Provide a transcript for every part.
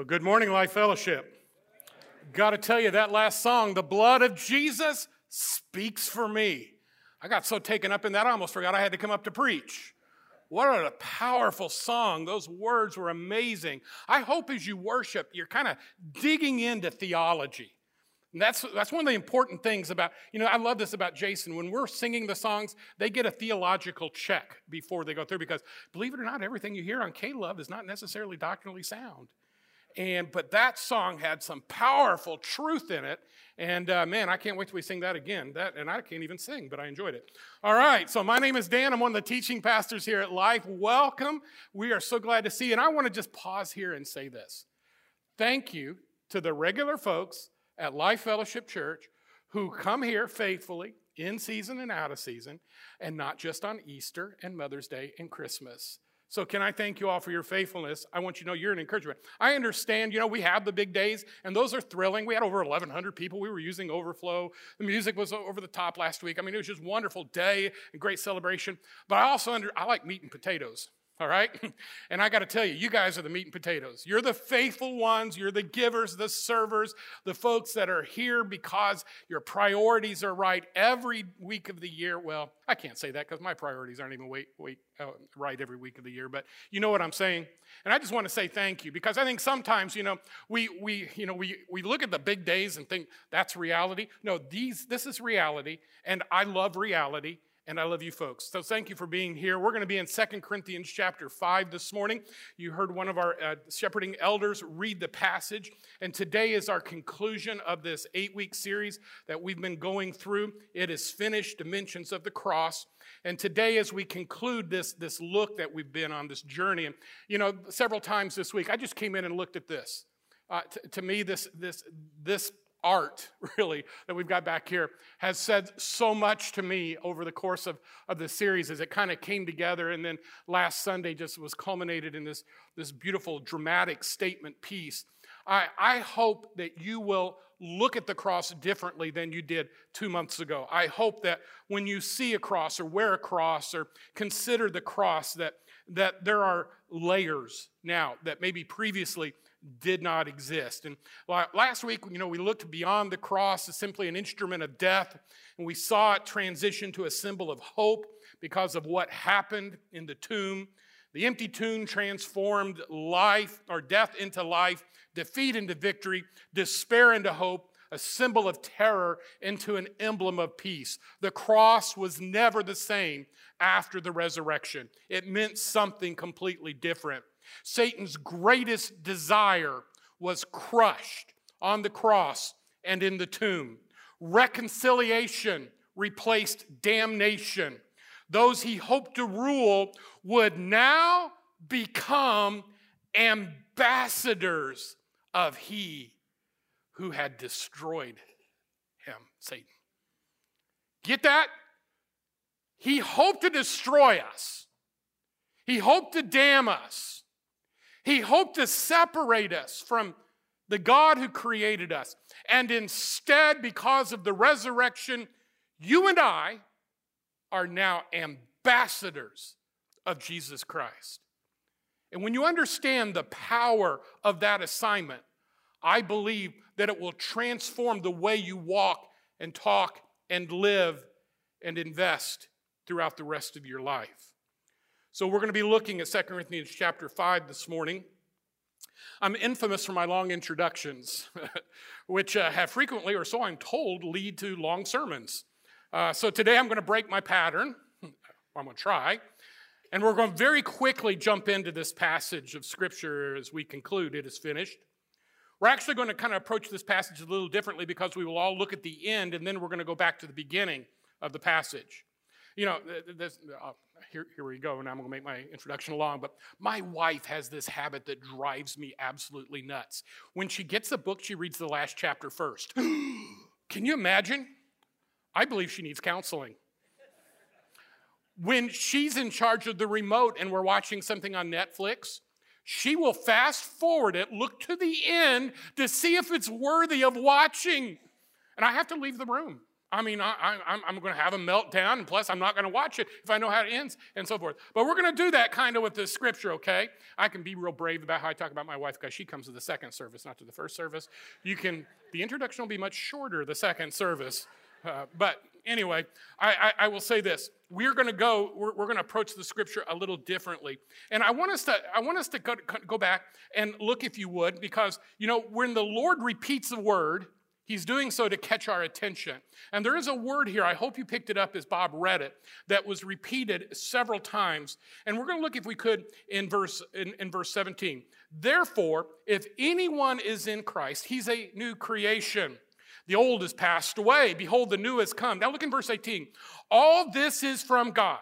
Well, good morning, Life Fellowship. Got to tell you, that last song, The Blood of Jesus Speaks for Me. I got so taken up in that, I almost forgot I had to come up to preach. What a powerful song. Those words were amazing. I hope as you worship, you're kind of digging into theology. And that's, that's one of the important things about, you know, I love this about Jason. When we're singing the songs, they get a theological check before they go through because, believe it or not, everything you hear on K Love is not necessarily doctrinally sound. And but that song had some powerful truth in it, and uh, man, I can't wait till we sing that again. That and I can't even sing, but I enjoyed it. All right, so my name is Dan. I'm one of the teaching pastors here at Life. Welcome. We are so glad to see you. And I want to just pause here and say this: Thank you to the regular folks at Life Fellowship Church who come here faithfully in season and out of season, and not just on Easter and Mother's Day and Christmas. So, can I thank you all for your faithfulness? I want you to know you're an encouragement. I understand, you know, we have the big days, and those are thrilling. We had over 1,100 people. We were using Overflow. The music was over the top last week. I mean, it was just wonderful day and great celebration. But I also under, I like meat and potatoes all right? And I got to tell you, you guys are the meat and potatoes. You're the faithful ones, you're the givers, the servers, the folks that are here because your priorities are right every week of the year. Well, I can't say that because my priorities aren't even wait, wait, uh, right every week of the year, but you know what I'm saying. And I just want to say thank you because I think sometimes, you know, we, we, you know, we, we look at the big days and think that's reality. No, these, this is reality, and I love reality and I love you folks. So thank you for being here. We're going to be in Second Corinthians chapter 5 this morning. You heard one of our uh, shepherding elders read the passage, and today is our conclusion of this eight week series that we've been going through. It is finished, Dimensions of the Cross. And today, as we conclude this, this look that we've been on, this journey, and you know, several times this week, I just came in and looked at this. Uh, t- to me, this, this, this art, really, that we've got back here has said so much to me over the course of, of the series as it kind of came together. And then last Sunday just was culminated in this, this beautiful, dramatic statement piece. I, I hope that you will look at the cross differently than you did two months ago. I hope that when you see a cross or wear a cross or consider the cross, that, that there are layers now that maybe previously did not exist. And last week, you know, we looked beyond the cross as simply an instrument of death, and we saw it transition to a symbol of hope because of what happened in the tomb. The empty tomb transformed life or death into life, defeat into victory, despair into hope, a symbol of terror into an emblem of peace. The cross was never the same after the resurrection. It meant something completely different. Satan's greatest desire was crushed on the cross and in the tomb. Reconciliation replaced damnation. Those he hoped to rule would now become ambassadors of he who had destroyed him, Satan. Get that? He hoped to destroy us. He hoped to damn us. He hoped to separate us from the God who created us. And instead, because of the resurrection, you and I are now ambassadors of Jesus Christ. And when you understand the power of that assignment, I believe that it will transform the way you walk and talk and live and invest throughout the rest of your life. So we're going to be looking at 2 Corinthians chapter 5 this morning. I'm infamous for my long introductions, which uh, have frequently, or so I'm told, lead to long sermons. Uh, so today I'm going to break my pattern. I'm going to try. And we're going to very quickly jump into this passage of Scripture as we conclude. It is finished. We're actually going to kind of approach this passage a little differently because we will all look at the end and then we're going to go back to the beginning of the passage. You know, this, uh, here, here we go, and I'm going to make my introduction long. But my wife has this habit that drives me absolutely nuts. When she gets a book, she reads the last chapter first. Can you imagine? I believe she needs counseling. When she's in charge of the remote and we're watching something on Netflix, she will fast forward it, look to the end to see if it's worthy of watching. And I have to leave the room. I mean, I, am going to have a meltdown, and plus, I'm not going to watch it if I know how it ends, and so forth. But we're going to do that kind of with the scripture, okay? I can be real brave about how I talk about my wife because she comes to the second service, not to the first service. You can, the introduction will be much shorter the second service. Uh, but anyway, I, I, I, will say this: we're going to go, we're, we're going to approach the scripture a little differently, and I want us to, I want us to go, go back and look, if you would, because you know when the Lord repeats the word, He's doing so to catch our attention. And there is a word here, I hope you picked it up as Bob read it, that was repeated several times. And we're going to look, if we could, in verse, in, in verse 17. Therefore, if anyone is in Christ, he's a new creation. The old has passed away. Behold, the new has come. Now look in verse 18. All this is from God,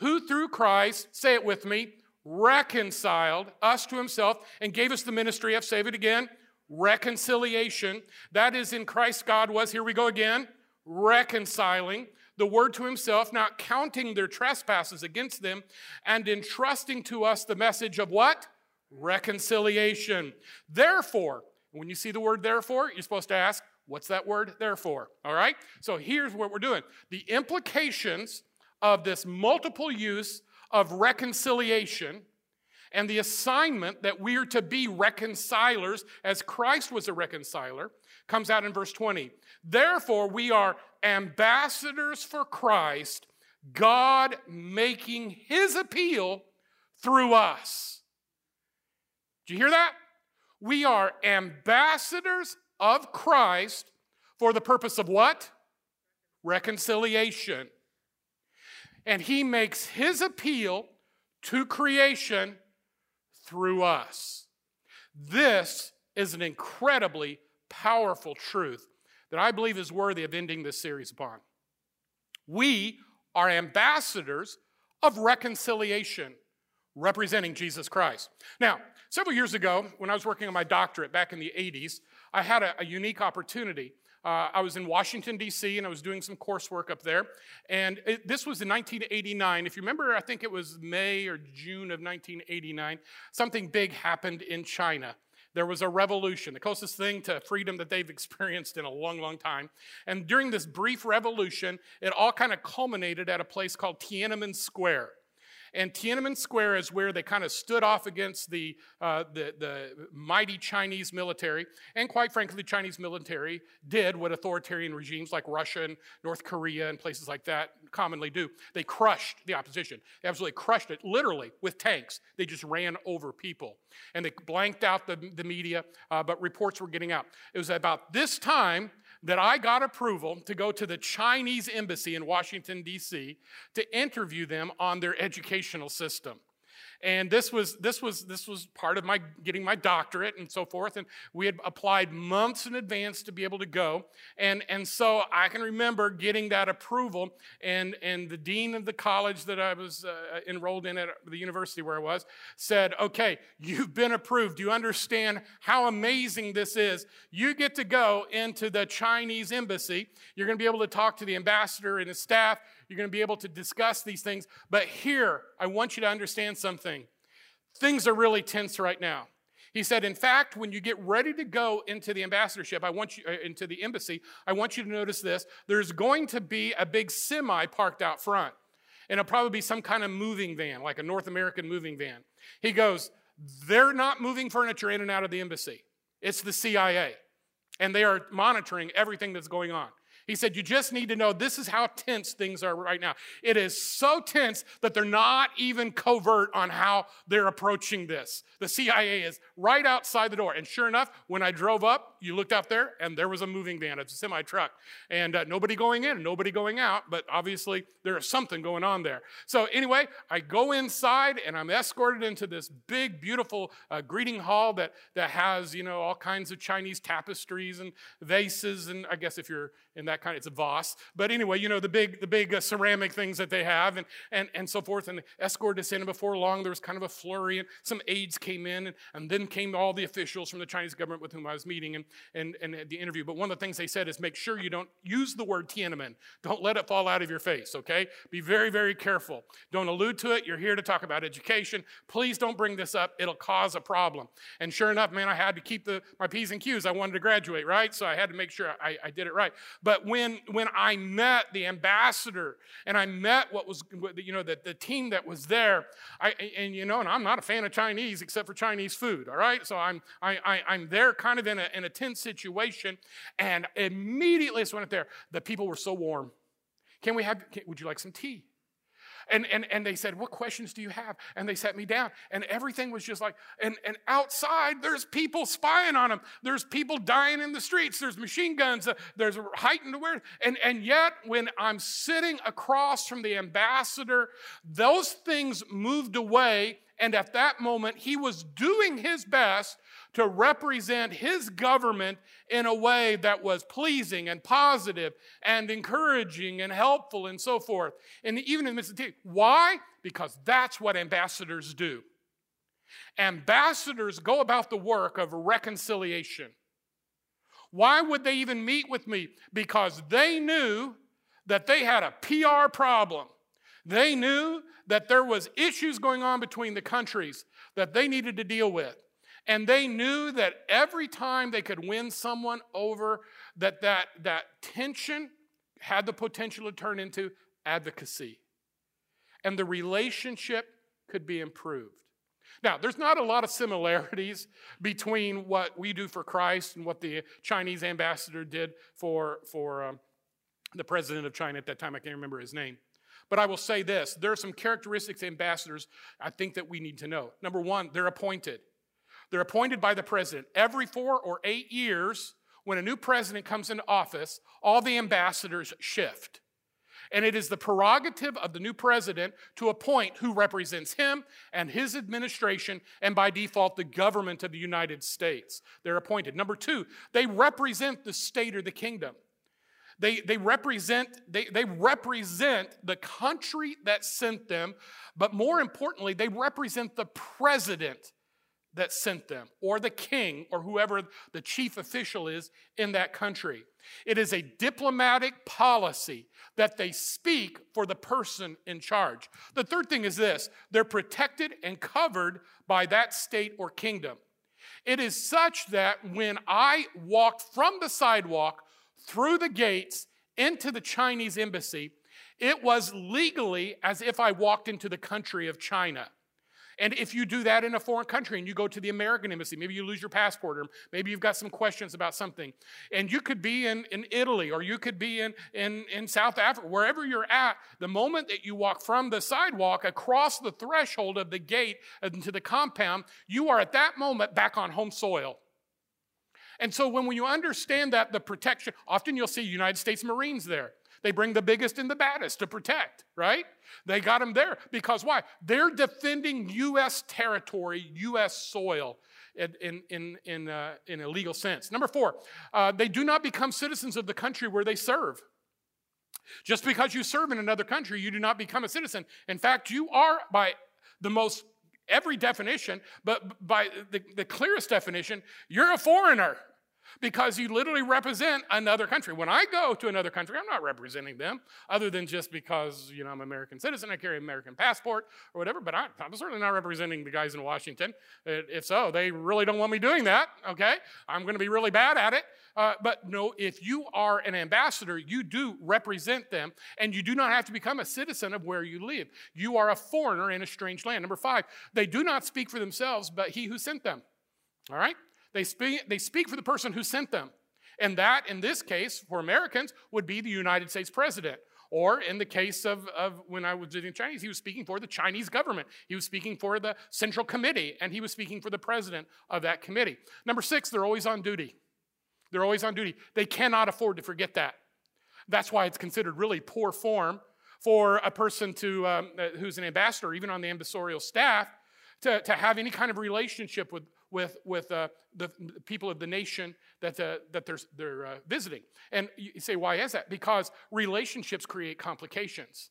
who through Christ, say it with me, reconciled us to himself and gave us the ministry of, save it again, reconciliation. That is in Christ God was, here we go again, reconciling the word to himself, not counting their trespasses against them, and entrusting to us the message of what? Reconciliation. Therefore, when you see the word therefore, you're supposed to ask, what's that word therefore? All right? So here's what we're doing the implications of this multiple use of reconciliation and the assignment that we are to be reconcilers as Christ was a reconciler comes out in verse 20. Therefore, we are ambassadors for Christ, God making his appeal through us. Do you hear that? We are ambassadors of Christ for the purpose of what? Reconciliation. And he makes his appeal to creation through us. This is an incredibly powerful truth that I believe is worthy of ending this series upon. We are ambassadors of reconciliation, representing Jesus Christ. Now, several years ago, when I was working on my doctorate back in the 80s, I had a, a unique opportunity uh, I was in Washington, D.C., and I was doing some coursework up there. And it, this was in 1989. If you remember, I think it was May or June of 1989, something big happened in China. There was a revolution, the closest thing to freedom that they've experienced in a long, long time. And during this brief revolution, it all kind of culminated at a place called Tiananmen Square. And Tiananmen Square is where they kind of stood off against the, uh, the, the mighty Chinese military. And quite frankly, the Chinese military did what authoritarian regimes like Russia and North Korea and places like that commonly do. They crushed the opposition. They absolutely crushed it, literally, with tanks. They just ran over people. And they blanked out the, the media, uh, but reports were getting out. It was about this time that I got approval to go to the Chinese embassy in Washington, D.C., to interview them on their educational system and this was this was this was part of my getting my doctorate and so forth. And we had applied months in advance to be able to go. And and so i can remember getting that approval. And and the dean of the college that i was uh, enrolled in at the university where i was said okay you've been approved. Do you understand how amazing this is? You get to go into the chinese embassy. You're going to be able to talk to the ambassador and his staff you're going to be able to discuss these things. But here, I want you to understand something. Things are really tense right now. He said, in fact, when you get ready to go into the ambassadorship, I want you uh, into the embassy, I want you to notice this. There's going to be a big semi parked out front. And it'll probably be some kind of moving van, like a North American moving van. He goes, they're not moving furniture in and out of the embassy. It's the CIA. And they are monitoring everything that's going on. He said, You just need to know this is how tense things are right now. It is so tense that they're not even covert on how they're approaching this. The CIA is right outside the door. And sure enough, when I drove up, you looked out there and there was a moving van, it's a semi truck. And uh, nobody going in, nobody going out, but obviously there is something going on there. So, anyway, I go inside and I'm escorted into this big, beautiful uh, greeting hall that, that has, you know, all kinds of Chinese tapestries and vases. And I guess if you're in that kind, it's a vase. But anyway, you know, the big, the big uh, ceramic things that they have and, and, and so forth. And escorted us in. And before long, there was kind of a flurry and some aides came in. And, and then came all the officials from the Chinese government with whom I was meeting and, and, and the interview. But one of the things they said is make sure you don't use the word Tiananmen. Don't let it fall out of your face, okay? Be very, very careful. Don't allude to it. You're here to talk about education. Please don't bring this up. It'll cause a problem. And sure enough, man, I had to keep the, my P's and Q's. I wanted to graduate, right? So I had to make sure I, I did it right. But when, when I met the ambassador and I met what was, you know, the, the team that was there, I, and you know, and I'm not a fan of Chinese except for Chinese food, all right? So I'm, I, I, I'm there kind of in a, in a tense situation. And immediately as I went there, the people were so warm. Can we have, can, would you like some tea? And, and, and they said, What questions do you have? And they sat me down, and everything was just like, and, and outside, there's people spying on them. There's people dying in the streets. There's machine guns. Uh, there's heightened awareness. And, and yet, when I'm sitting across from the ambassador, those things moved away. And at that moment, he was doing his best to represent his government in a way that was pleasing and positive and encouraging and helpful and so forth. And even in the why? Because that's what ambassadors do. Ambassadors go about the work of reconciliation. Why would they even meet with me? Because they knew that they had a PR problem. They knew that there was issues going on between the countries that they needed to deal with. And they knew that every time they could win someone over, that that, that tension had the potential to turn into advocacy. And the relationship could be improved. Now, there's not a lot of similarities between what we do for Christ and what the Chinese ambassador did for, for um, the president of China at that time. I can't remember his name. But I will say this there are some characteristics ambassadors I think that we need to know. Number one, they're appointed. They're appointed by the president. Every four or eight years, when a new president comes into office, all the ambassadors shift. And it is the prerogative of the new president to appoint who represents him and his administration, and by default, the government of the United States. They're appointed. Number two, they represent the state or the kingdom. They, they, represent, they, they represent the country that sent them, but more importantly, they represent the president that sent them, or the king, or whoever the chief official is in that country. It is a diplomatic policy that they speak for the person in charge. The third thing is this they're protected and covered by that state or kingdom. It is such that when I walked from the sidewalk through the gates into the Chinese embassy, it was legally as if I walked into the country of China. And if you do that in a foreign country and you go to the American embassy, maybe you lose your passport or maybe you've got some questions about something, and you could be in, in Italy or you could be in, in, in South Africa, wherever you're at, the moment that you walk from the sidewalk across the threshold of the gate into the compound, you are at that moment back on home soil. And so when you understand that, the protection, often you'll see United States Marines there. They bring the biggest and the baddest to protect, right? They got them there because why? They're defending U.S. territory, U.S. soil in, in, in, uh, in a legal sense. Number four, uh, they do not become citizens of the country where they serve. Just because you serve in another country, you do not become a citizen. In fact, you are by the most every definition, but by the, the clearest definition, you're a foreigner because you literally represent another country. When I go to another country, I'm not representing them other than just because, you know, I'm an American citizen, I carry an American passport or whatever, but I, am certainly not representing the guys in Washington. If so, they really don't want me doing that, okay? I'm going to be really bad at it. Uh, but no, if you are an ambassador, you do represent them, and you do not have to become a citizen of where you live. You are a foreigner in a strange land. Number five, they do not speak for themselves, but he who sent them. All right? They speak, they speak for the person who sent them. And that, in this case, for Americans, would be the United States president. Or in the case of, of when I was visiting Chinese, he was speaking for the Chinese government. He was speaking for the Central Committee, and he was speaking for the president of that committee. Number six, they're always on duty. They're always on duty. They cannot afford to forget that. That's why it's considered really poor form for a person to, um, uh, who's an ambassador, even on the ambassadorial staff, to, to have any kind of relationship with, with, with uh, the people of the nation that, uh, that they're, they're uh, visiting. And you say, why is that? Because relationships create complications.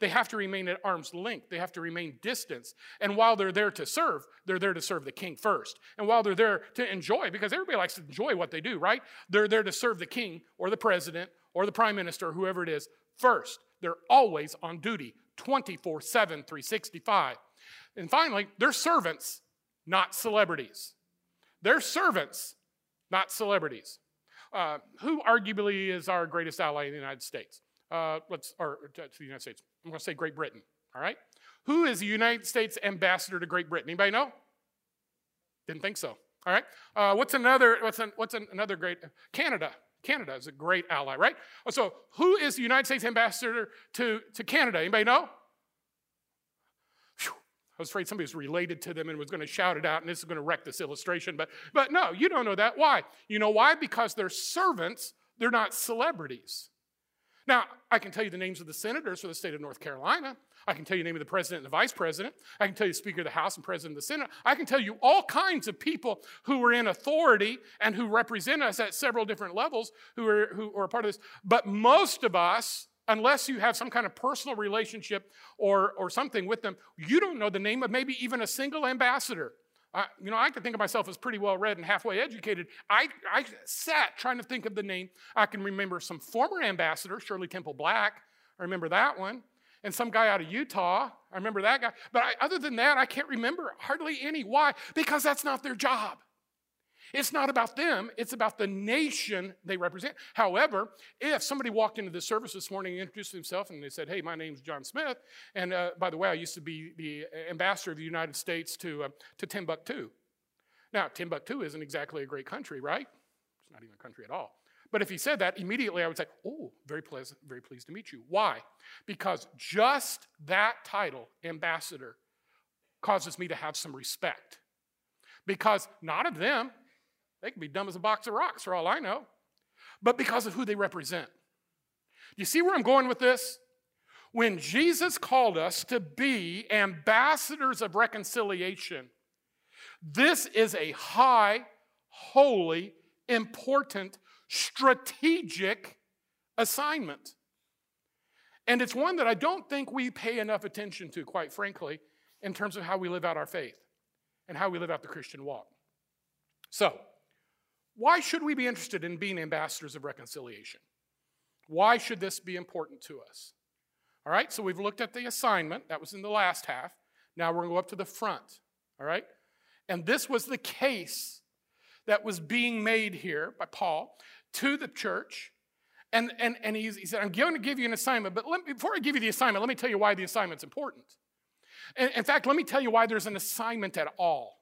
They have to remain at arm's length. They have to remain distance. And while they're there to serve, they're there to serve the king first. And while they're there to enjoy, because everybody likes to enjoy what they do, right? They're there to serve the king or the president or the prime minister, or whoever it is, first. They're always on duty 24 7, 365. And finally, they're servants not celebrities. They're servants, not celebrities. Uh, who arguably is our greatest ally in the United States? Uh, let's, or to the United States. I'm going to say Great Britain. All right. Who is the United States ambassador to Great Britain? Anybody know? Didn't think so. All right. Uh, what's another? What's an, what's an, another great? Canada. Canada is a great ally, right? So, who is the United States ambassador to, to Canada? Anybody know? I was afraid somebody was related to them and was going to shout it out, and this is going to wreck this illustration. But, but no, you don't know that. Why? You know why? Because they're servants, they're not celebrities. Now, I can tell you the names of the senators for the state of North Carolina. I can tell you the name of the president and the vice president. I can tell you the Speaker of the House and President of the Senate. I can tell you all kinds of people who are in authority and who represent us at several different levels who are, who are part of this. But most of us, unless you have some kind of personal relationship or, or something with them, you don't know the name of maybe even a single ambassador. You know, I could think of myself as pretty well read and halfway educated. I, I sat trying to think of the name. I can remember some former ambassador, Shirley Temple Black. I remember that one and some guy out of Utah. I remember that guy. But I, other than that, I can't remember hardly any. Why? Because that's not their job. It's not about them, it's about the nation they represent. However, if somebody walked into the service this morning and introduced themselves and they said, Hey, my name's John Smith, and uh, by the way, I used to be the ambassador of the United States to, uh, to Timbuktu. Now, Timbuktu isn't exactly a great country, right? It's not even a country at all. But if he said that, immediately I would say, Oh, very pleasant, very pleased to meet you. Why? Because just that title, ambassador, causes me to have some respect. Because not of them, they can be dumb as a box of rocks for all I know, but because of who they represent. You see where I'm going with this? When Jesus called us to be ambassadors of reconciliation, this is a high, holy, important strategic assignment. And it's one that I don't think we pay enough attention to, quite frankly, in terms of how we live out our faith and how we live out the Christian walk. So, why should we be interested in being ambassadors of reconciliation? Why should this be important to us? All right, so we've looked at the assignment, that was in the last half. Now we're going to go up to the front. All right, and this was the case that was being made here by Paul to the church. And, and, and he said, I'm going to give you an assignment, but me, before I give you the assignment, let me tell you why the assignment's important. And, in fact, let me tell you why there's an assignment at all.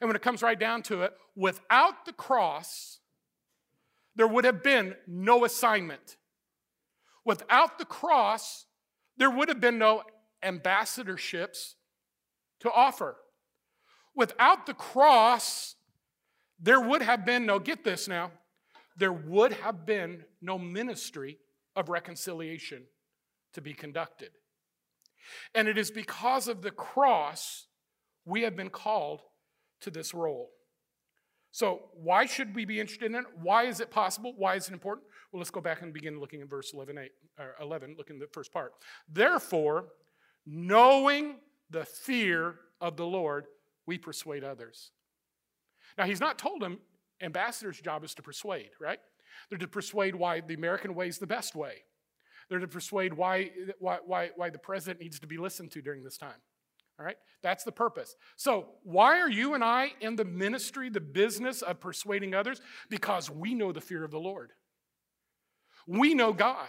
And when it comes right down to it, without the cross, there would have been no assignment. Without the cross, there would have been no ambassadorships to offer. Without the cross, there would have been no, get this now, there would have been no ministry of reconciliation to be conducted. And it is because of the cross we have been called to this role. So, why should we be interested in it? Why is it possible? Why is it important? Well, let's go back and begin looking at verse 11, 8, 11 looking at the first part. Therefore, knowing the fear of the Lord, we persuade others. Now, he's not told them ambassador's job is to persuade, right? They're to persuade why the American way is the best way. They're to persuade why, why, why, why the president needs to be listened to during this time. All right? That's the purpose. So, why are you and I in the ministry, the business of persuading others? Because we know the fear of the Lord. We know God.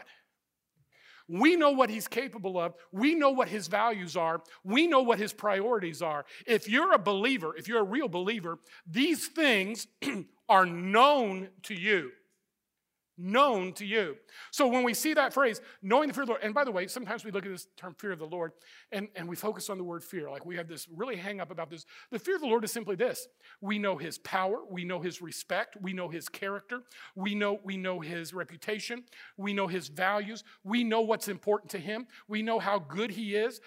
We know what he's capable of. We know what his values are. We know what his priorities are. If you're a believer, if you're a real believer, these things are known to you known to you. So when we see that phrase, knowing the fear of the Lord, and by the way, sometimes we look at this term fear of the Lord and, and we focus on the word fear. Like we have this really hang up about this. The fear of the Lord is simply this. We know his power, we know his respect, we know his character, we know, we know his reputation, we know his values, we know what's important to him, we know how good he is,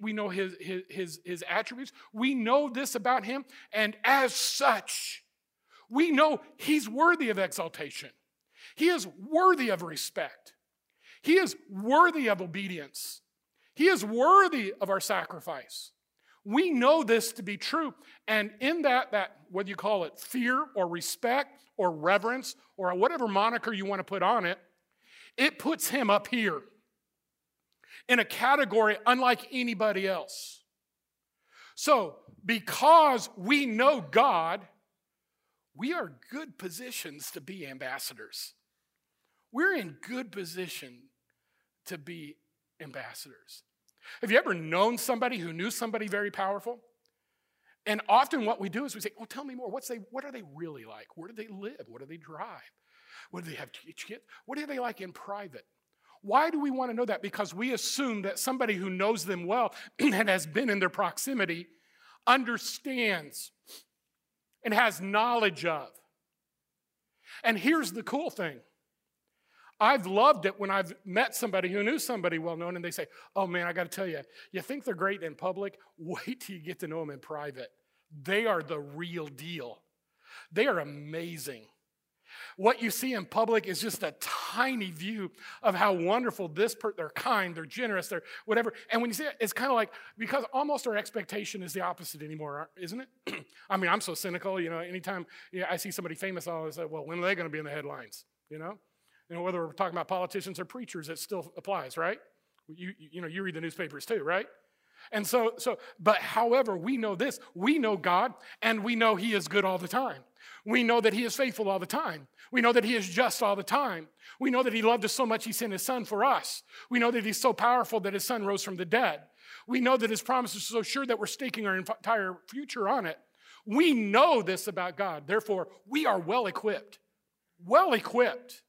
we know his, his, his, his attributes, we know this about him, and as such, we know he's worthy of exaltation. He is worthy of respect. He is worthy of obedience. He is worthy of our sacrifice. We know this to be true. And in that, that, what do you call it, fear or respect or reverence or whatever moniker you want to put on it, it puts him up here in a category unlike anybody else. So, because we know God, we are good positions to be ambassadors. We're in good position to be ambassadors. Have you ever known somebody who knew somebody very powerful? And often what we do is we say, well, tell me more. What's they, what are they really like? Where do they live? What do they drive? What do they have kids? What are they like in private? Why do we want to know that? Because we assume that somebody who knows them well and has been in their proximity understands and has knowledge of. And here's the cool thing I've loved it when I've met somebody who knew somebody well known and they say, Oh man, I got to tell you, you think they're great in public? Wait till you get to know them in private. They are the real deal. They are amazing. What you see in public is just a tiny view of how wonderful this person, they're kind, they're generous, they're whatever. And when you see it, it's kind of like, because almost our expectation is the opposite anymore, isn't it? I mean, I'm so cynical, you know, anytime you know, I see somebody famous, I always say, well, when are they going to be in the headlines, you know? You know, whether we're talking about politicians or preachers, it still applies, right? You, you know, you read the newspapers too, right? And so, so, but however, we know this. We know God, and we know He is good all the time. We know that He is faithful all the time. We know that He is just all the time. We know that He loved us so much He sent His Son for us. We know that He's so powerful that His Son rose from the dead. We know that His promise is so sure that we're staking our entire future on it. We know this about God. Therefore, we are well equipped, well equipped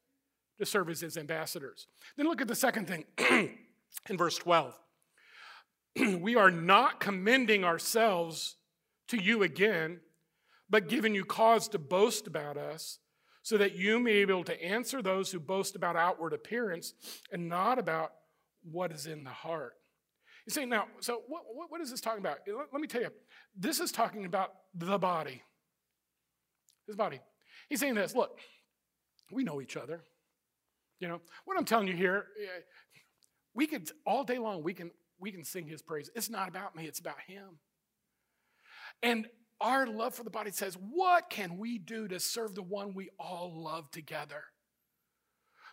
to serve as His ambassadors. Then look at the second thing in verse 12. we are not commending ourselves to you again, but giving you cause to boast about us, so that you may be able to answer those who boast about outward appearance and not about what is in the heart. You see, now, so what, what, is this talking about? Let me tell you, this is talking about the body. His body. He's saying this look, we know each other. You know, what I'm telling you here, eh, we could, all day long, we can we can sing his praise. It's not about me, it's about him. And our love for the body says, what can we do to serve the one we all love together?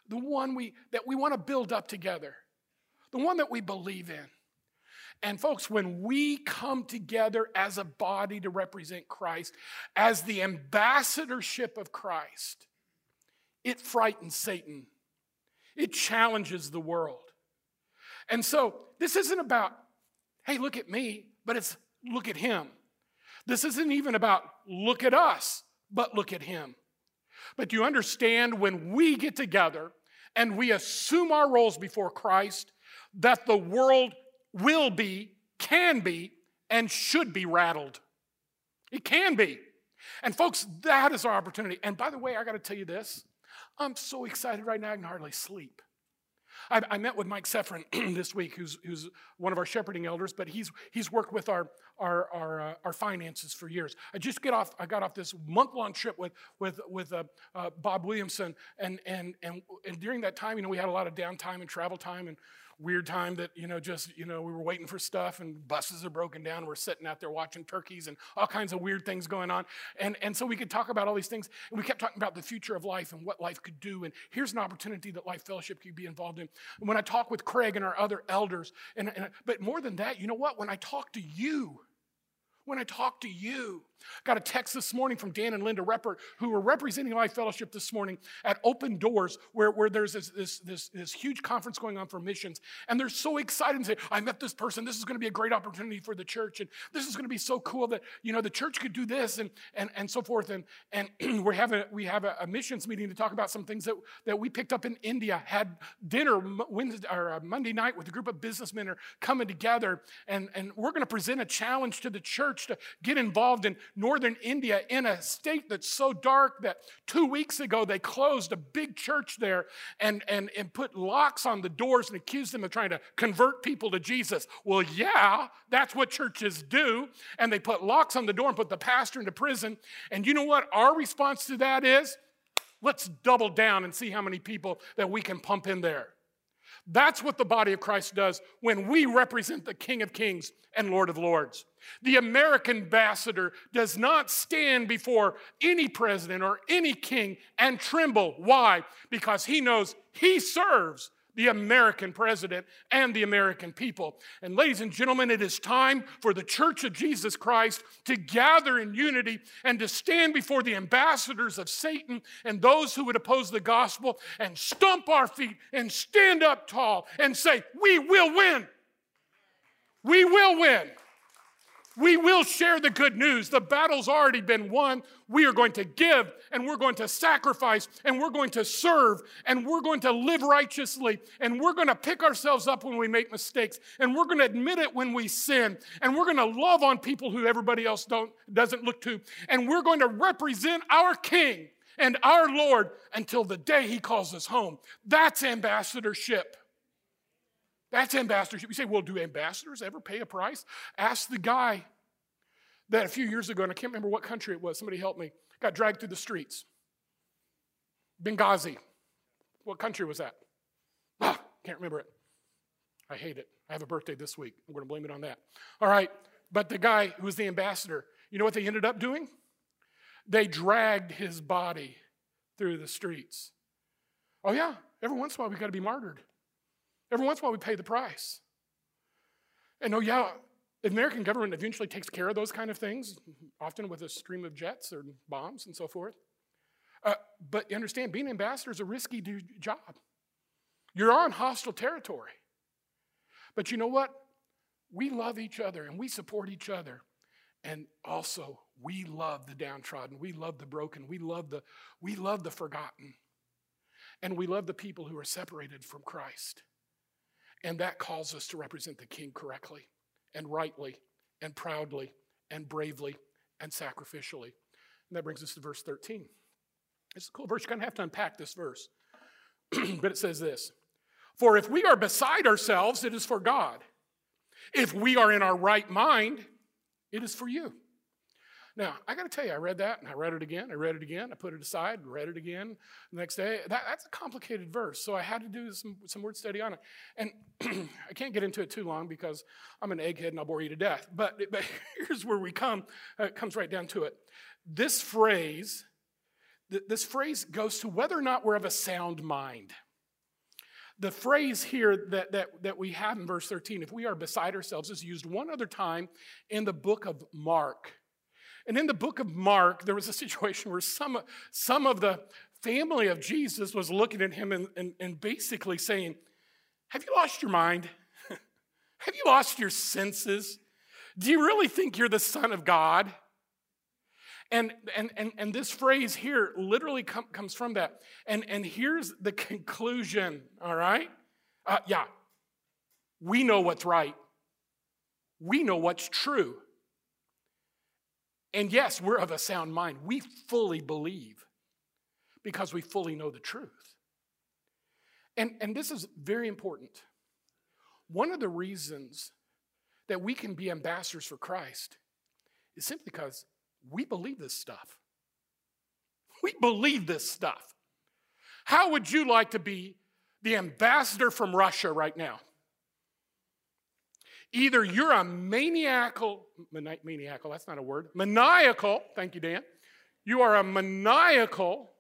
The one we that we want to build up together. The one that we believe in. And folks, when we come together as a body to represent Christ, as the ambassadorship of Christ, it frightens Satan. It challenges the world. And so this isn't about, hey, look at me, but it's look at him. This isn't even about look at us, but look at him. But you understand when we get together and we assume our roles before Christ, that the world will be, can be, and should be rattled? It can be. And folks, that is our opportunity. And by the way, I got to tell you this I'm so excited right now, I can hardly sleep. I, I met with Mike Seffrin this week, who's, who's one of our shepherding elders, but he's, he's worked with our, our, our, uh, our finances for years. I just get off, I got off this month-long trip with, with, with uh, uh, Bob Williamson, and, and, and, and during that time, you know, we had a lot of downtime and travel time, and weird time that, you know, just, you know, we were waiting for stuff and buses are broken down. We're sitting out there watching turkeys and all kinds of weird things going on. And, and so we could talk about all these things. And we kept talking about the future of life and what life could do. And here's an opportunity that Life Fellowship could be involved in. And when I talk with Craig and our other elders, and, and but more than that, you know what? When I talk to you, when I talk to you. Got a text this morning from Dan and Linda Reppert, who were representing Life Fellowship this morning at Open Doors, where, where there's this, this, this, this huge conference going on for missions. And they're so excited and say, I met this person. This is going to be a great opportunity for the church. And this is going to be so cool that, you know, the church could do this and, and, and so forth. And, and we're having, we have a, a missions meeting to talk about some things that, that we picked up in India, had dinner Wednesday, or uh, Monday night with a group of businessmen are coming together. And, and we're going to present a challenge to the church to get involved in northern India in a state that's so dark that two weeks ago they closed a big church there and, and, and put locks on the doors and accused them of trying to convert people to Jesus. Well, yeah, that's what churches do. And they put locks on the door and put the pastor into prison. And you know what our response to that is? Let's double down and see how many people that we can pump in there. That's what the body of Christ does when we represent the King of Kings and Lord of Lords. The American ambassador does not stand before any president or any king and tremble. Why? Because he knows he serves the American president and the American people. And, ladies and gentlemen, it is time for the Church of Jesus Christ to gather in unity and to stand before the ambassadors of Satan and those who would oppose the gospel and stomp our feet and stand up tall and say, We will win. We will win. We will share the good news. The battle's already been won. We are going to give and we're going to sacrifice and we're going to serve and we're going to live righteously and we're going to pick ourselves up when we make mistakes and we're going to admit it when we sin and we're going to love on people who everybody else don't, doesn't look to and we're going to represent our King and our Lord until the day He calls us home. That's ambassadorship. That's ambassadorship. You say, well, do ambassadors ever pay a price? Ask the guy that a few years ago, and I can't remember what country it was, somebody help me, got dragged through the streets. Benghazi. What country was that? Ah, can't remember it. I hate it. I have a birthday this week. I'm going to blame it on that. All right. But the guy who was the ambassador, you know what they ended up doing? They dragged his body through the streets. Oh, yeah. Every once in a while, we got to be martyred. Every once in a while, we pay the price. And oh, yeah, the American government eventually takes care of those kind of things, often with a stream of jets or bombs and so forth. Uh, but you understand, being an ambassador is a risky job. You're on hostile territory. But you know what? We love each other and we support each other. And also, we love the downtrodden. We love the broken. We love the, we love the forgotten. And we love the people who are separated from Christ. And that calls us to represent the king correctly and rightly and proudly and bravely and sacrificially. And that brings us to verse 13. It's a cool verse. You kind of have to unpack this verse. but it says this For if we are beside ourselves, it is for God. If we are in our right mind, it is for you. Now, I got to tell you, I read that and I read it again. I read it again. I put it aside, and read it again the next day. That, that's a complicated verse, so I had to do some, some word study on it. And I can't get into it too long because I'm an egghead and I'll bore you to death. But, but here's where we come. Uh, it comes right down to it. This phrase, th- this phrase goes to whether or not we're of a sound mind. The phrase here that, that, that we have in verse 13, if we are beside ourselves, is used one other time in the book of Mark. And in the book of Mark, there was a situation where some, some of the family of Jesus was looking at him and, and, and basically saying, Have you lost your mind? Have you lost your senses? Do you really think you're the Son of God? And, and, and, and this phrase here literally com- comes from that. And, and here's the conclusion, all right? Uh, yeah, we know what's right, we know what's true. And yes, we're of a sound mind. We fully believe because we fully know the truth. And, and this is very important. One of the reasons that we can be ambassadors for Christ is simply because we believe this stuff. We believe this stuff. How would you like to be the ambassador from Russia right now? Either you're a maniacal, maniacal, that's not a word, maniacal, thank you, Dan. You are a maniacal,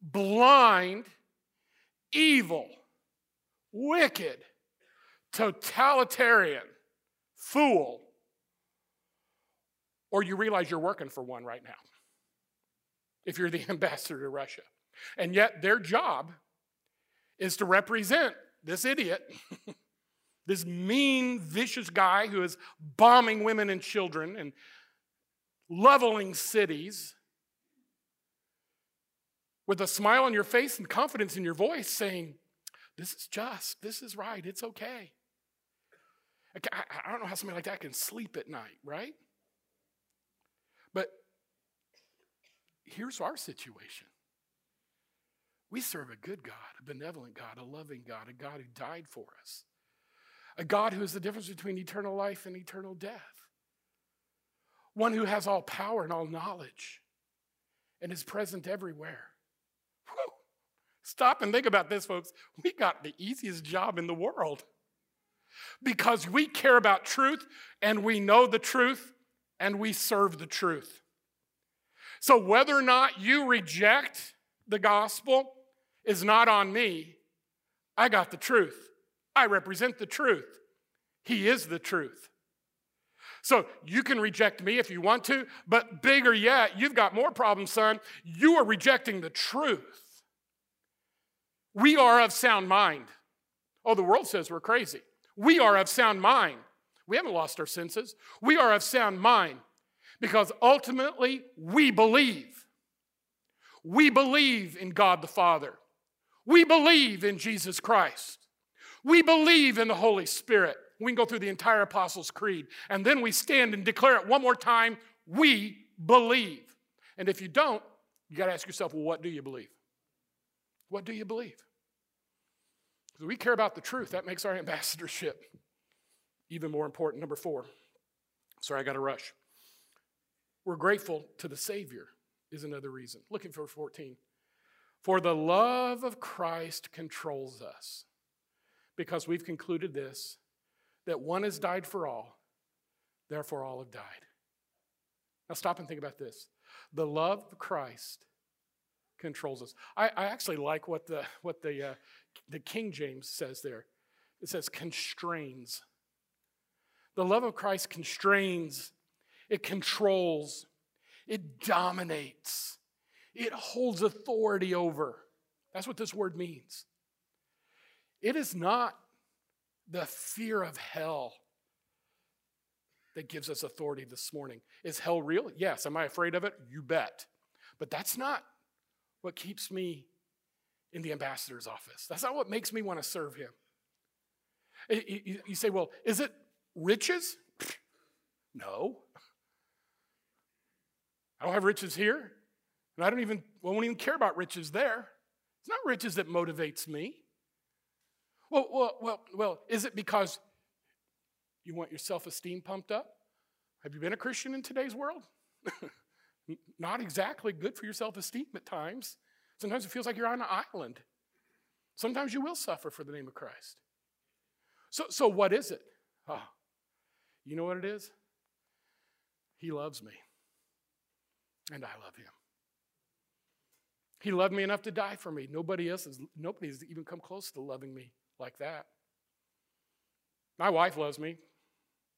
blind, evil, wicked, totalitarian fool, or you realize you're working for one right now if you're the ambassador to Russia. And yet their job is to represent this idiot this mean, vicious guy who is bombing women and children and leveling cities with a smile on your face and confidence in your voice saying, This is just, this is right, it's okay. I, don't know how somebody like that can sleep at night, right? But here's our situation. We serve a good God, a benevolent God, a loving God, a God who died for us a God who is the difference between eternal life and eternal death, one who has all power and all knowledge and is present everywhere. Whew. Stop and think about this, folks. We got the easiest job in the world because we care about truth and we know the truth and we serve the truth. So, whether or not you reject the gospel is not on me, I got the truth. I represent the truth. He is the truth. So you can reject me if you want to, but bigger yet, you've got more problems, son. You are rejecting the truth. We are of sound mind. Oh, the world says we're crazy. We are of sound mind. We haven't lost our senses. We are of sound mind because ultimately we believe. We believe in God the Father. We believe in Jesus Christ. We believe in the Holy Spirit. We can go through the entire Apostles' Creed. And then we stand and declare it one more time we believe. And if you don't, you got to ask yourself, well, what do you believe? What do you believe? Because we care about the truth. That makes our ambassadorship even more important. Number four. Sorry, I got to rush. We're grateful to the Savior, is another reason. Looking for 14. For the love of Christ controls us, because we've concluded this that one has died for all, therefore all have died. Now stop and think about this. The love of Christ controls us. I, I actually like what the, what the, uh, the King James says there. It says constrains. The love of Christ constrains, it controls, it dominates, it holds authority over. That's what this word means. It is not the fear of hell that gives us authority this morning. Is hell real? Yes. Am I afraid of it? You bet. But that's not what keeps me in the ambassador's office. That's not what makes me want to serve him. You say, well, is it riches? No. I don't have riches here, and I don't even, I won't even care about riches there. It's not riches that motivates me. Well, well, well, well, is it because you want your self esteem pumped up? Have you been a Christian in today's world? Not exactly good for your self esteem at times. Sometimes it feels like you're on an island. Sometimes you will suffer for the name of Christ. So, so what is it? Oh, you know what it is? He loves me, and I love him. He loved me enough to die for me. Nobody else has, nobody has even come close to loving me like that. My wife loves me.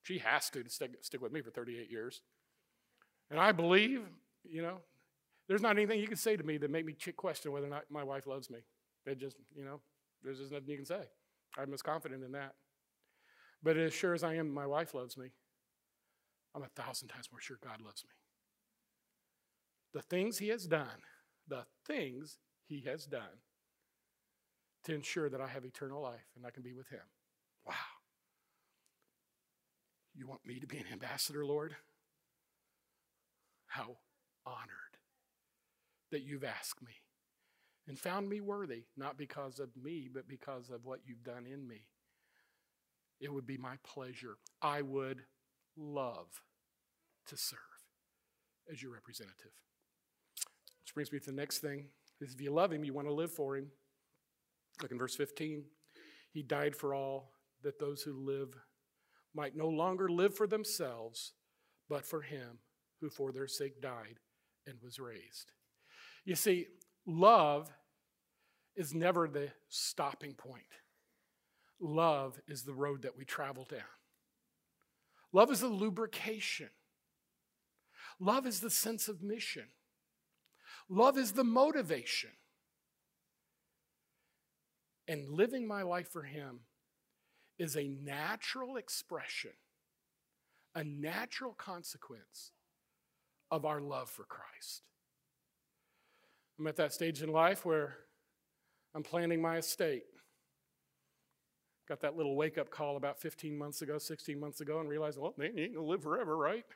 She has to, stick, stick with me for 38 years. And I believe, you know, there's not anything you can say to me that make me question whether or not my wife loves me. It just, you know, there's just nothing you can say. I'm as confident in that. But as sure as I am, my wife loves me. I'm a thousand times more sure God loves me. The things He has done, the things He has done to ensure that I have eternal life and I can be with Him. Wow. You want me to be an ambassador, Lord? How honored that you've asked me and found me worthy, not because of me, but because of what you've done in me. It would be my pleasure. I would love to serve as your representative. Which brings me to the next thing is if you love him, you want to live for him. Look in verse 15. He died for all, that those who live might no longer live for themselves, but for him who for their sake died and was raised. You see, love is never the stopping point. Love is the road that we travel down. Love is the lubrication. Love is the sense of mission. Love is the motivation and living my life for Him is a natural expression, a natural consequence of our love for Christ. I'm at that stage in life where I'm planning my estate. Got that little wake up call about 15 months ago, 16 months ago, and realized, well, you ain't gonna live forever, right?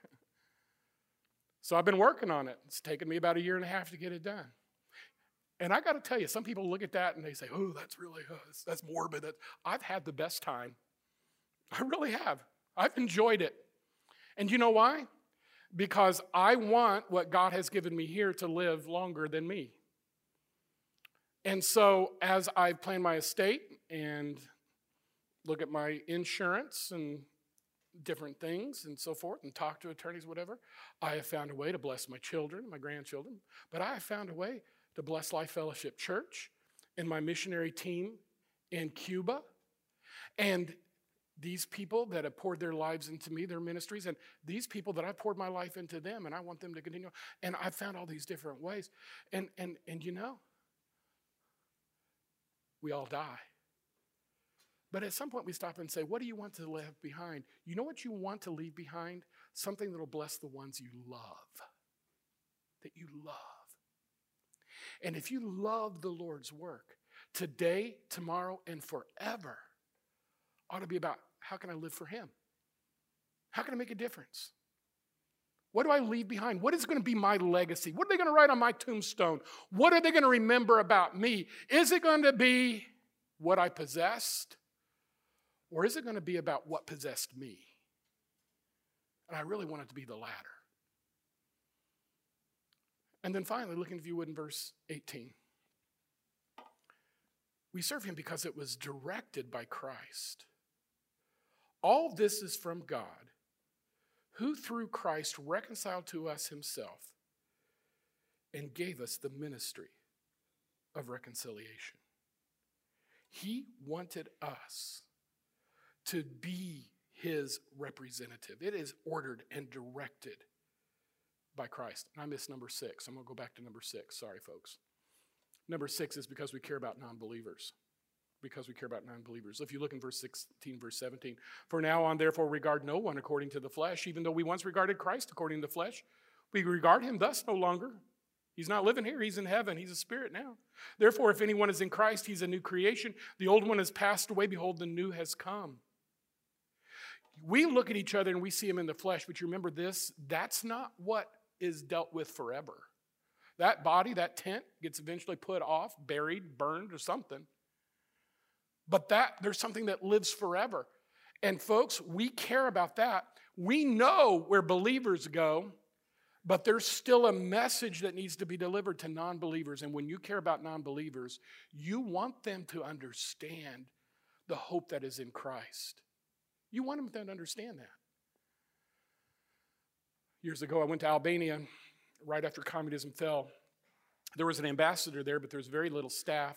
So I've been working on it. It's taken me about a year and a half to get it done. And I got to tell you, some people look at that and they say, oh, that's really, uh, that's morbid. I've had the best time. I really have. I've enjoyed it. And you know why? Because I want what God has given me here to live longer than me. And so, as I plan my estate and look at my insurance and different things and so forth, and talk to attorneys, whatever, I have found a way to bless my children, my grandchildren, but I have found a way to Blessed Life Fellowship Church and my missionary team in Cuba. And these people that have poured their lives into me, their ministries, and these people that I poured my life into them, and I want them to continue. And I found all these different ways. And and and you know, we all die. But at some point we stop and say, what do you want to leave behind? You know what you want to leave behind? Something that'll bless the ones you love. That you love. And if you love the Lord's work, today, tomorrow, and forever ought to be about how can I live for Him? How can I make a difference? What do I leave behind? What is going to be my legacy? What are they going to write on my tombstone? What are they going to remember about me? Is it going to be what I possessed? Or is it going to be about what possessed me? And I really want it to be the latter. And then finally, looking if you would in verse 18. We serve him because it was directed by Christ. All this is from God, who through Christ reconciled to us himself and gave us the ministry of reconciliation. He wanted us to be his representative. It is ordered and directed by Christ. And I missed number six. I'm going to go back to number six. Sorry, folks. Number six is because we care about non believers. Because we care about non believers. If you look in verse 16, verse 17, for now on, therefore, regard no one according to the flesh, even though we once regarded Christ according to the flesh. We regard him thus no longer. He's not living here, he's in heaven. He's a spirit now. Therefore, if anyone is in Christ, he's a new creation. The old one has passed away. Behold, the new has come. We look at each other and we see him in the flesh, but you remember this? That's not what is dealt with forever. That body, that tent, gets eventually put off, buried, burned, or something. But that there's something that lives forever. And folks, we care about that. We know where believers go, but there's still a message that needs to be delivered to non believers. And when you care about non believers, you want them to understand the hope that is in Christ. You want them to understand that. Years ago, I went to Albania right after communism fell. There was an ambassador there, but there was very little staff.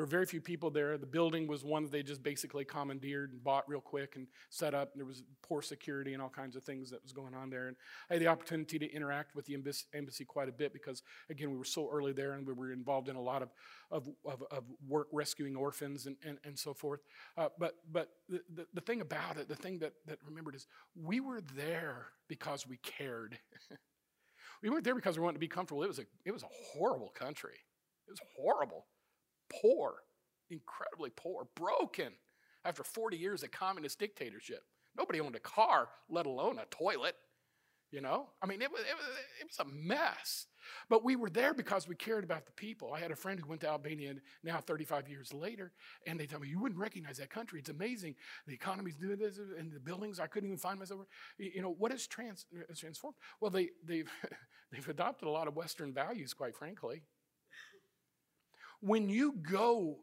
There were very few people there. The building was one that they just basically commandeered and bought real quick and set up. There was poor security and all kinds of things that was going on there. And I had the opportunity to interact with the embassy quite a bit because, again, we were so early there and we were involved in a lot of, of, of, of work rescuing orphans and, and, and so forth. Uh, but but the, the, the thing about it, the thing that, that remembered is we were there because we cared. we weren't there because we wanted to be comfortable. It was a, it was a horrible country. It was horrible poor, incredibly poor, broken after 40 years of communist dictatorship. Nobody owned a car, let alone a toilet. You know, I mean, it was, it was, it was a mess. But we were there because we cared about the people. I had a friend who went to Albania now 35 years later, and they tell me, You wouldn't recognize that country. It's amazing. The economy's doing this, and the buildings, I couldn't even find myself. You know, what has trans, uh, transformed? Well, they, they've, they've adopted a lot of Western values, quite frankly. When you go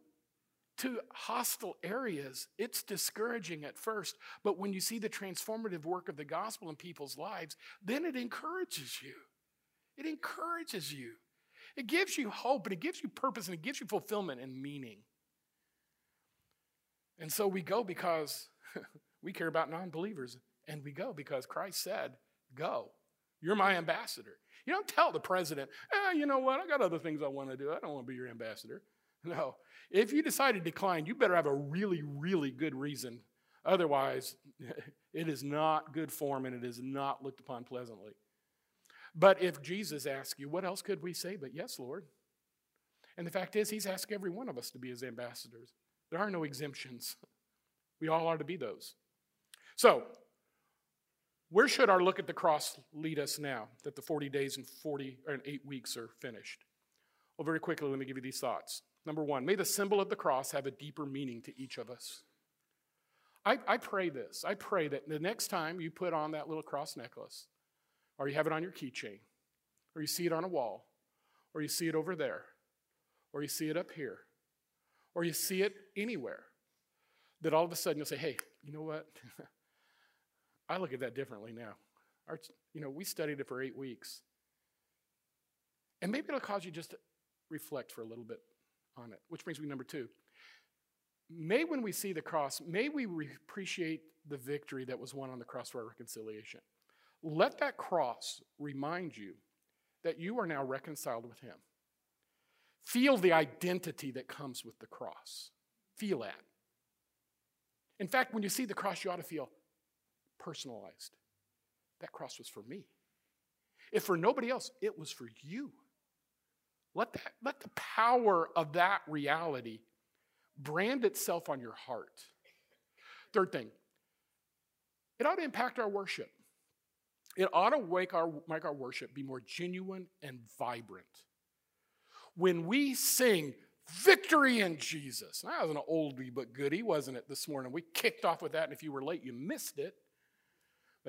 to hostile areas, it's discouraging at first, but when you see the transformative work of the gospel in people's lives, then it encourages you. It encourages you. It gives you hope and it gives you purpose and it gives you fulfillment and meaning. And so we go because we care about non believers, and we go because Christ said, Go. You're my ambassador. You don't tell the president, eh, you know what, I got other things I want to do. I don't want to be your ambassador. No. If you decide to decline, you better have a really, really good reason. Otherwise, it is not good form and it is not looked upon pleasantly. But if Jesus asks you, what else could we say but yes, Lord? And the fact is, he's asked every one of us to be his ambassadors. There are no exemptions. We all are to be those. So, where should our look at the cross lead us now that the 40 days and 40 and 8 weeks are finished? Well, very quickly, let me give you these thoughts. Number one, may the symbol of the cross have a deeper meaning to each of us. I, I pray this. I pray that the next time you put on that little cross necklace, or you have it on your keychain, or you see it on a wall, or you see it over there, or you see it up here, or you see it anywhere, that all of a sudden you'll say, hey, you know what? I look at that differently now. Our, you know, we studied it for eight weeks. And maybe it'll cause you just to reflect for a little bit on it, which brings me to number two. may when we see the cross, may we re- appreciate the victory that was won on the cross for our reconciliation. Let that cross remind you that you are now reconciled with Him. Feel the identity that comes with the cross. Feel that. In fact, when you see the cross, you ought to feel personalized. That cross was for me. If for nobody else, it was for you. Let, that, let the power of that reality brand itself on your heart. Third thing, it ought to impact our worship. It ought to make our, make our worship be more genuine and vibrant. When we sing victory in Jesus, that was an oldie but goodie, wasn't it, this morning? We kicked off with that, and if you were late, you missed it.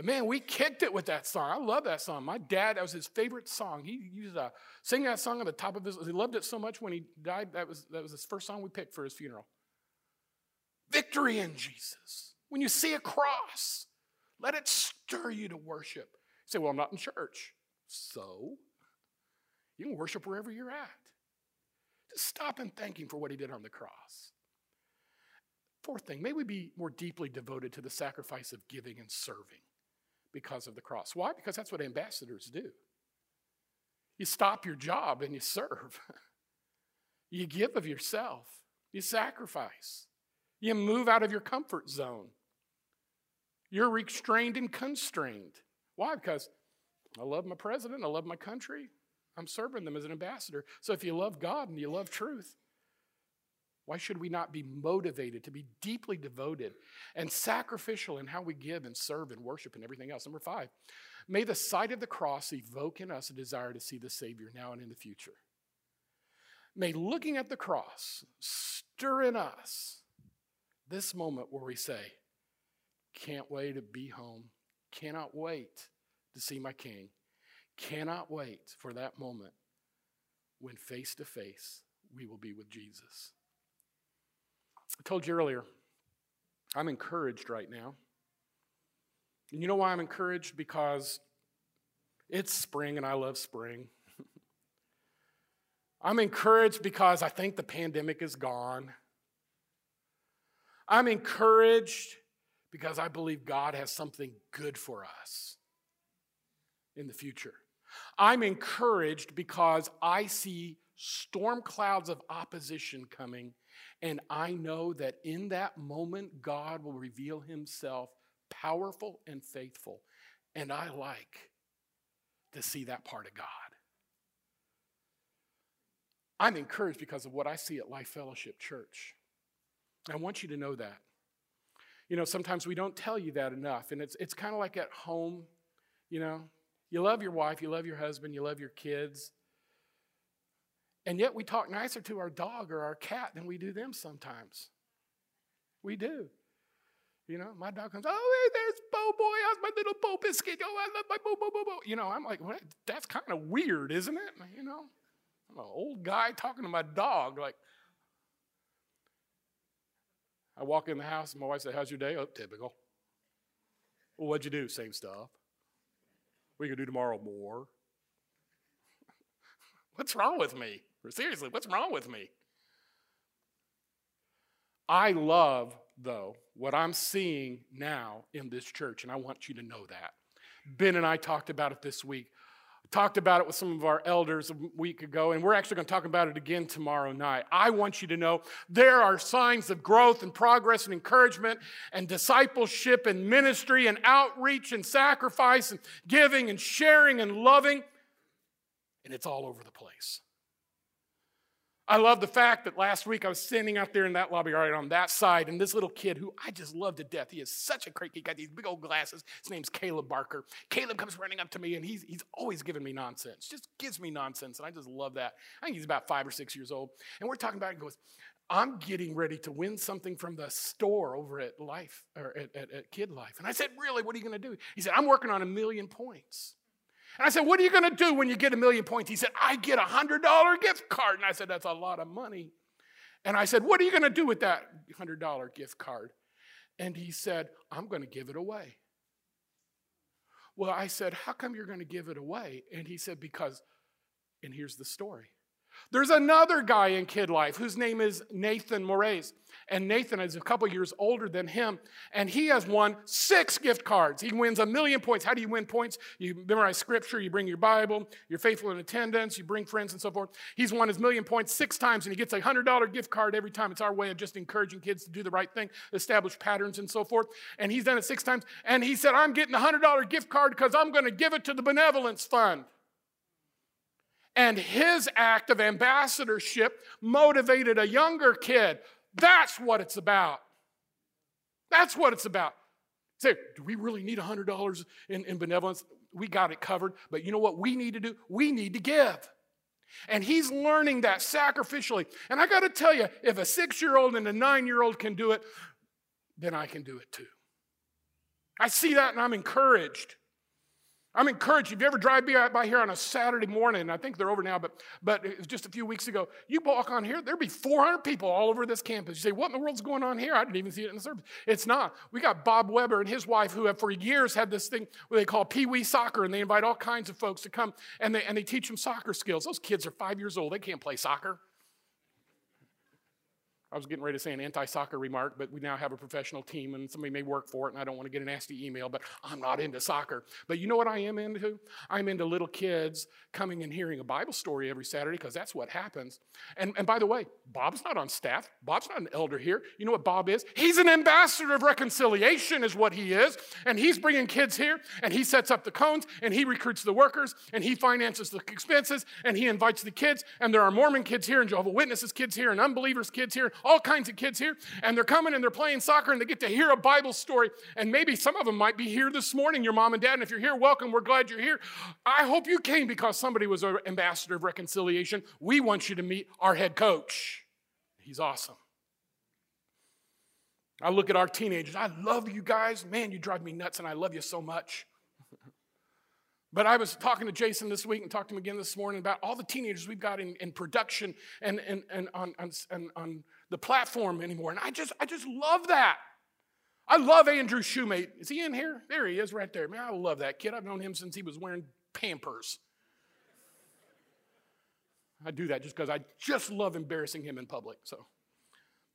Man, we kicked it with that song. I love that song. My dad, that was his favorite song. He used uh, to sing that song at the top of his, he loved it so much when he died, that was, that was his first song we picked for his funeral. Victory in Jesus. When you see a cross, let it stir you to worship. You say, well, I'm not in church. So, you can worship wherever you're at. Just stop and thank Him for what He did on the cross. Fourth thing, may we be more deeply devoted to the sacrifice of giving and serving because of the cross. Why? Because that's what ambassadors do. You stop your job and you serve. you give of yourself. You sacrifice. You move out of your comfort zone. You're restrained and constrained. Why? Because I love my president, I love my country, I'm serving them as an ambassador. So if you love God and you love truth, why should we not be motivated to be deeply devoted and sacrificial in how we give and serve and worship and everything else? Number five, may the sight of the cross evoke in us a desire to see the Savior now and in the future. May looking at the cross stir in us this moment where we say, can't wait to be home. Cannot wait to see my king. Cannot wait for that moment when face to face we will be with Jesus. I told you earlier, I'm encouraged right now. And you know why I'm encouraged? Because it's spring and I love spring. I'm encouraged because I think the pandemic is gone. I'm encouraged because I believe God has something good for us in the future. I'm encouraged because I see storm clouds of opposition coming, and I know that in that moment, God will reveal himself powerful and faithful. And I like to see that part of God. I'm encouraged because of what I see at Life Fellowship Church. I want you to know that. You know, sometimes we don't tell you that enough. And it's, it's kind of like at home, you know, you love your wife, you love your husband, you love your kids. And yet we talk nicer to our dog or our cat than we do them sometimes. We do. You know, my dog comes, oh, hey, there's Bo Boy. How's my little Bo Biscuit? Oh, I love my Bo Bo Bo Bo. You know, I'm like, that's kind of weird, isn't it? You know, I'm an old guy talking to my dog. Like, I walk in the house and my wife said, How's your day? Oh, typical. Well, what'd you do? Same stuff. We can do tomorrow more. what's wrong with me? Seriously, what's wrong with me? I love, though, what I'm seeing now in this church, and I want you to know that. Ben and I talked about it this week talked about it with some of our elders a week ago, and we're actually going to talk about it again tomorrow night. I want you to know there are signs of growth and progress and encouragement and discipleship and ministry and outreach and sacrifice and giving and sharing and loving, and it's all over the place. I love the fact that last week I was standing out there in that lobby right on that side, and this little kid who I just love to death. He is such a great. He got these big old glasses. His name's Caleb Barker. Caleb comes running up to me, and he's he's always giving me nonsense. Just gives me nonsense, and I just love that. I think he's about five or six years old, and we're talking about it. And goes, I'm getting ready to win something from the store over at Life or at, at, at Kid Life, and I said, really, what are you going to do? He said, I'm working on a million points. I said, What are you going to do when you get a million points? He said, I get a $100 gift card. And I said, That's a lot of money. And I said, What are you going to do with that $100 gift card? And he said, I'm going to give it away. Well, I said, How come you're going to give it away? And he said, Because, and here's the story There's another guy in kid life whose name is Nathan Moraes. And Nathan is a couple years older than him, and he has won six gift cards. He wins a million points. How do you win points? You memorize scripture, you bring your Bible, you're faithful in attendance, you bring friends and so forth. He's won his million points six times, and he gets a $100 gift card every time. It's our way of just encouraging kids to do the right thing, establish patterns and so forth. And he's done it six times, and he said, I'm getting a $100 gift card because I'm going to give it to the benevolence fund. And his act of ambassadorship motivated a younger kid. That's what it's about. That's what it's about. Say, do we really need $100 in, in benevolence? We got it covered. But you know what we need to do? We need to give. And he's learning that sacrificially. And I got to tell you, if a six year old and a nine year old can do it, then I can do it too. I see that and I'm encouraged. I'm encouraged. If you ever drive by here on a Saturday morning, I think they're over now, but, but it was just a few weeks ago, you walk on here, there'd be 400 people all over this campus. You say, What in the world's going on here? I didn't even see it in the service. It's not. We got Bob Weber and his wife, who have for years had this thing where they call Pee Wee Soccer, and they invite all kinds of folks to come and they, and they teach them soccer skills. Those kids are five years old, they can't play soccer. I was getting ready to say an anti soccer remark, but we now have a professional team and somebody may work for it, and I don't want to get a nasty email, but I'm not into soccer. But you know what I am into? I'm into little kids coming and hearing a Bible story every Saturday because that's what happens. And, and by the way, Bob's not on staff, Bob's not an elder here. You know what Bob is? He's an ambassador of reconciliation, is what he is. And he's bringing kids here, and he sets up the cones, and he recruits the workers, and he finances the expenses, and he invites the kids. And there are Mormon kids here, and Jehovah Witnesses kids here, and unbelievers kids here all kinds of kids here, and they're coming and they're playing soccer and they get to hear a Bible story. And maybe some of them might be here this morning, your mom and dad. And if you're here, welcome. We're glad you're here. I hope you came because somebody was an ambassador of reconciliation. We want you to meet our head coach. He's awesome. I look at our teenagers. I love you guys. Man, you drive me nuts, and I love you so much. But I was talking to Jason this week and talked to him again this morning about all the teenagers we've got in, in production and, and, and on, on, on the platform anymore. And I just, I just love that. I love Andrew Shoemate. Is he in here? There he is right there. Man, I love that kid. I've known him since he was wearing Pampers. I do that just because I just love embarrassing him in public. So.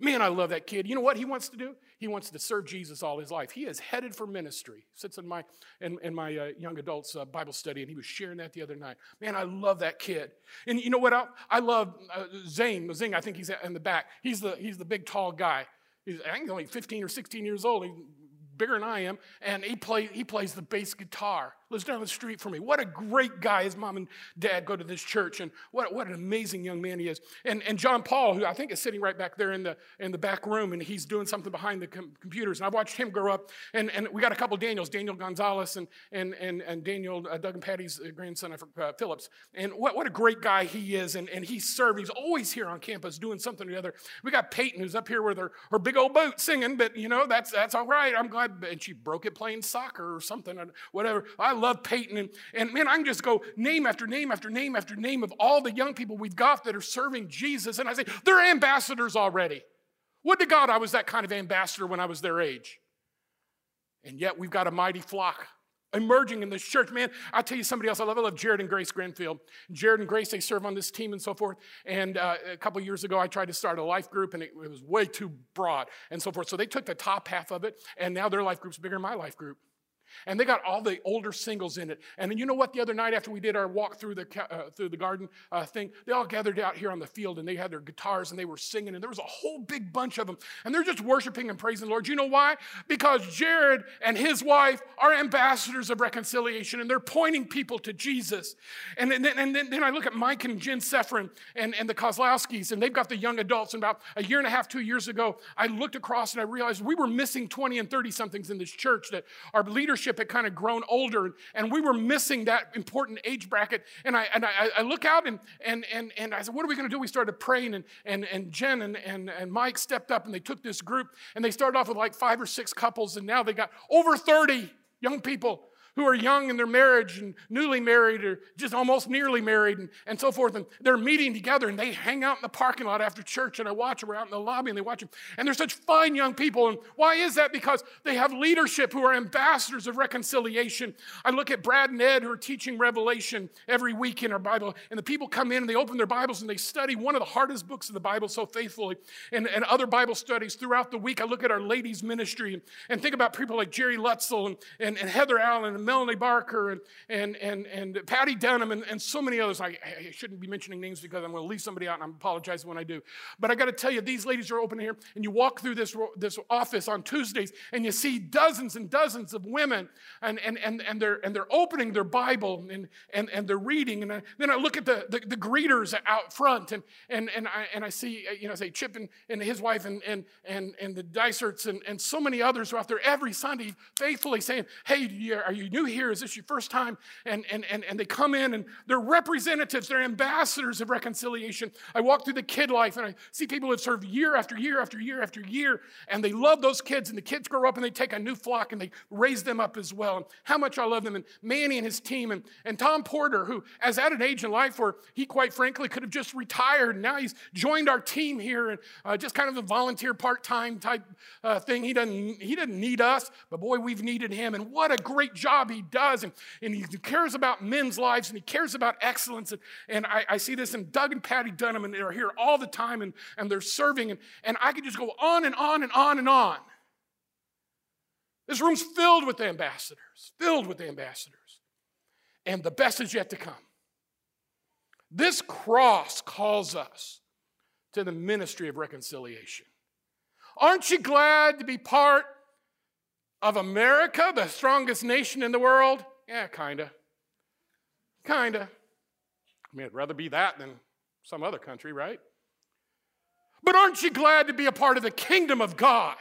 Man, I love that kid. You know what he wants to do? He wants to serve Jesus all his life. He is headed for ministry. He Sits in my in, in my uh, young adults uh, Bible study, and he was sharing that the other night. Man, I love that kid. And you know what? I, I love uh, Zane. Zing, I think he's in the back. He's the he's the big tall guy. He's I think only 15 or 16 years old. He's bigger than I am, and he play he plays the bass guitar lives down the street from me. What a great guy. His mom and dad go to this church, and what, what an amazing young man he is. And, and John Paul, who I think is sitting right back there in the, in the back room, and he's doing something behind the com- computers. And I've watched him grow up. And, and we got a couple Daniels, Daniel Gonzalez and, and, and, and Daniel, uh, Doug and Patty's uh, grandson, uh, Phillips. And what, what a great guy he is. And, and he's served. He's always here on campus doing something or the other. We got Peyton, who's up here with her, her big old boot singing, but, you know, that's, that's all right. I'm glad. And she broke it playing soccer or something, or whatever. I love Peyton. And, and man, I can just go name after name after name after name of all the young people we've got that are serving Jesus. And I say, they're ambassadors already. Would to God I was that kind of ambassador when I was their age. And yet we've got a mighty flock emerging in this church. Man, I'll tell you somebody else I love. I love Jared and Grace Grenfield. Jared and Grace, they serve on this team and so forth. And uh, a couple years ago, I tried to start a life group and it, it was way too broad and so forth. So they took the top half of it and now their life group's bigger than my life group. And they got all the older singles in it. And then you know what? The other night after we did our walk through the, uh, through the garden uh, thing, they all gathered out here on the field and they had their guitars and they were singing. And there was a whole big bunch of them. And they're just worshiping and praising the Lord. You know why? Because Jared and his wife are ambassadors of reconciliation and they're pointing people to Jesus. And then, and then, then I look at Mike and Jen Sefrin and, and the Kozlowskis and they've got the young adults. And about a year and a half, two years ago, I looked across and I realized we were missing 20 and 30 somethings in this church that our leadership leadership had kind of grown older, and we were missing that important age bracket. And I, and I, I look out and, and, and, and I said, What are we going to do? We started praying, and, and, and Jen and, and, and Mike stepped up and they took this group, and they started off with like five or six couples, and now they got over 30 young people who are young in their marriage and newly married or just almost nearly married and, and so forth. And they're meeting together and they hang out in the parking lot after church. And I watch them. We're out in the lobby and they watch them. And they're such fine young people. And why is that? Because they have leadership who are ambassadors of reconciliation. I look at Brad and Ed who are teaching Revelation every week in our Bible. And the people come in and they open their Bibles and they study one of the hardest books of the Bible so faithfully. And, and other Bible studies throughout the week. I look at our ladies' ministry and, and think about people like Jerry Lutzel and, and, and Heather Allen and Melanie Barker and, and, and, and Patty Dunham and, and so many others. I, I shouldn't be mentioning names because I'm going to leave somebody out and I apologize when I do. But I got to tell you, these ladies are open here and you walk through this, this office on Tuesdays and you see dozens and dozens of women and, and, and, and, they're, and they're opening their Bible and, and, and they're reading. And I, then I look at the, the, the, greeters out front and, and, and, I, and I see, you know, say Chip and, and his wife and, and, and, and the Dyserts and, and so many others are out there every Sunday faithfully saying, hey, are you new here? Is this your first time? And, and, and, and they come in and they're representatives, they're ambassadors of reconciliation. I walk through the kid life and I see people who have served year after year after year after year, and they love those kids, and the kids grow up and they take a new flock and they raise them up as well. And how much I love them. And Manny and his team, and, and Tom Porter, who is at an age in life where he quite frankly could have just retired. And now he's joined our team here and uh, just kind of a volunteer part time type uh, thing. He doesn't, he doesn't need us, but boy, we've needed him. And what a great job he does. And, and he cares about men's lives and he cares about excellence. And, and I, I see this in Doug and Patty Dunham, and they're here all the time and, and they're serving. And, and I could just go on and on and on and on. This room's filled with ambassadors, filled with ambassadors. And the best is yet to come. This cross calls us to the ministry of reconciliation. Aren't you glad to be part of America, the strongest nation in the world? Yeah, kinda. Kinda. I mean, I'd rather be that than some other country, right? But aren't you glad to be a part of the kingdom of God?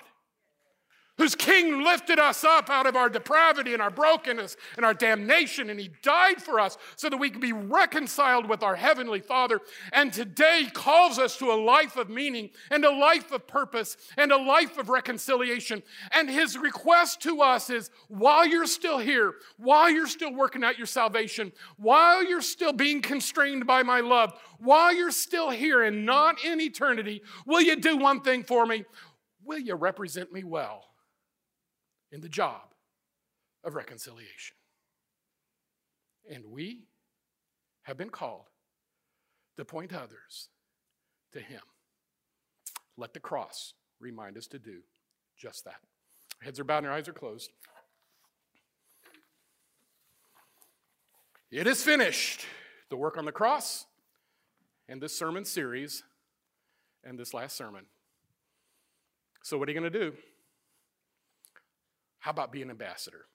Whose king lifted us up out of our depravity and our brokenness and our damnation, and he died for us so that we could be reconciled with our heavenly Father, and today calls us to a life of meaning and a life of purpose and a life of reconciliation. And his request to us is while you're still here, while you're still working out your salvation, while you're still being constrained by my love, while you're still here and not in eternity, will you do one thing for me? Will you represent me well? In the job of reconciliation. And we have been called to point others to Him. Let the cross remind us to do just that. Our heads are bowed and our eyes are closed. It is finished. The work on the cross and this sermon series and this last sermon. So, what are you going to do? How about being an ambassador?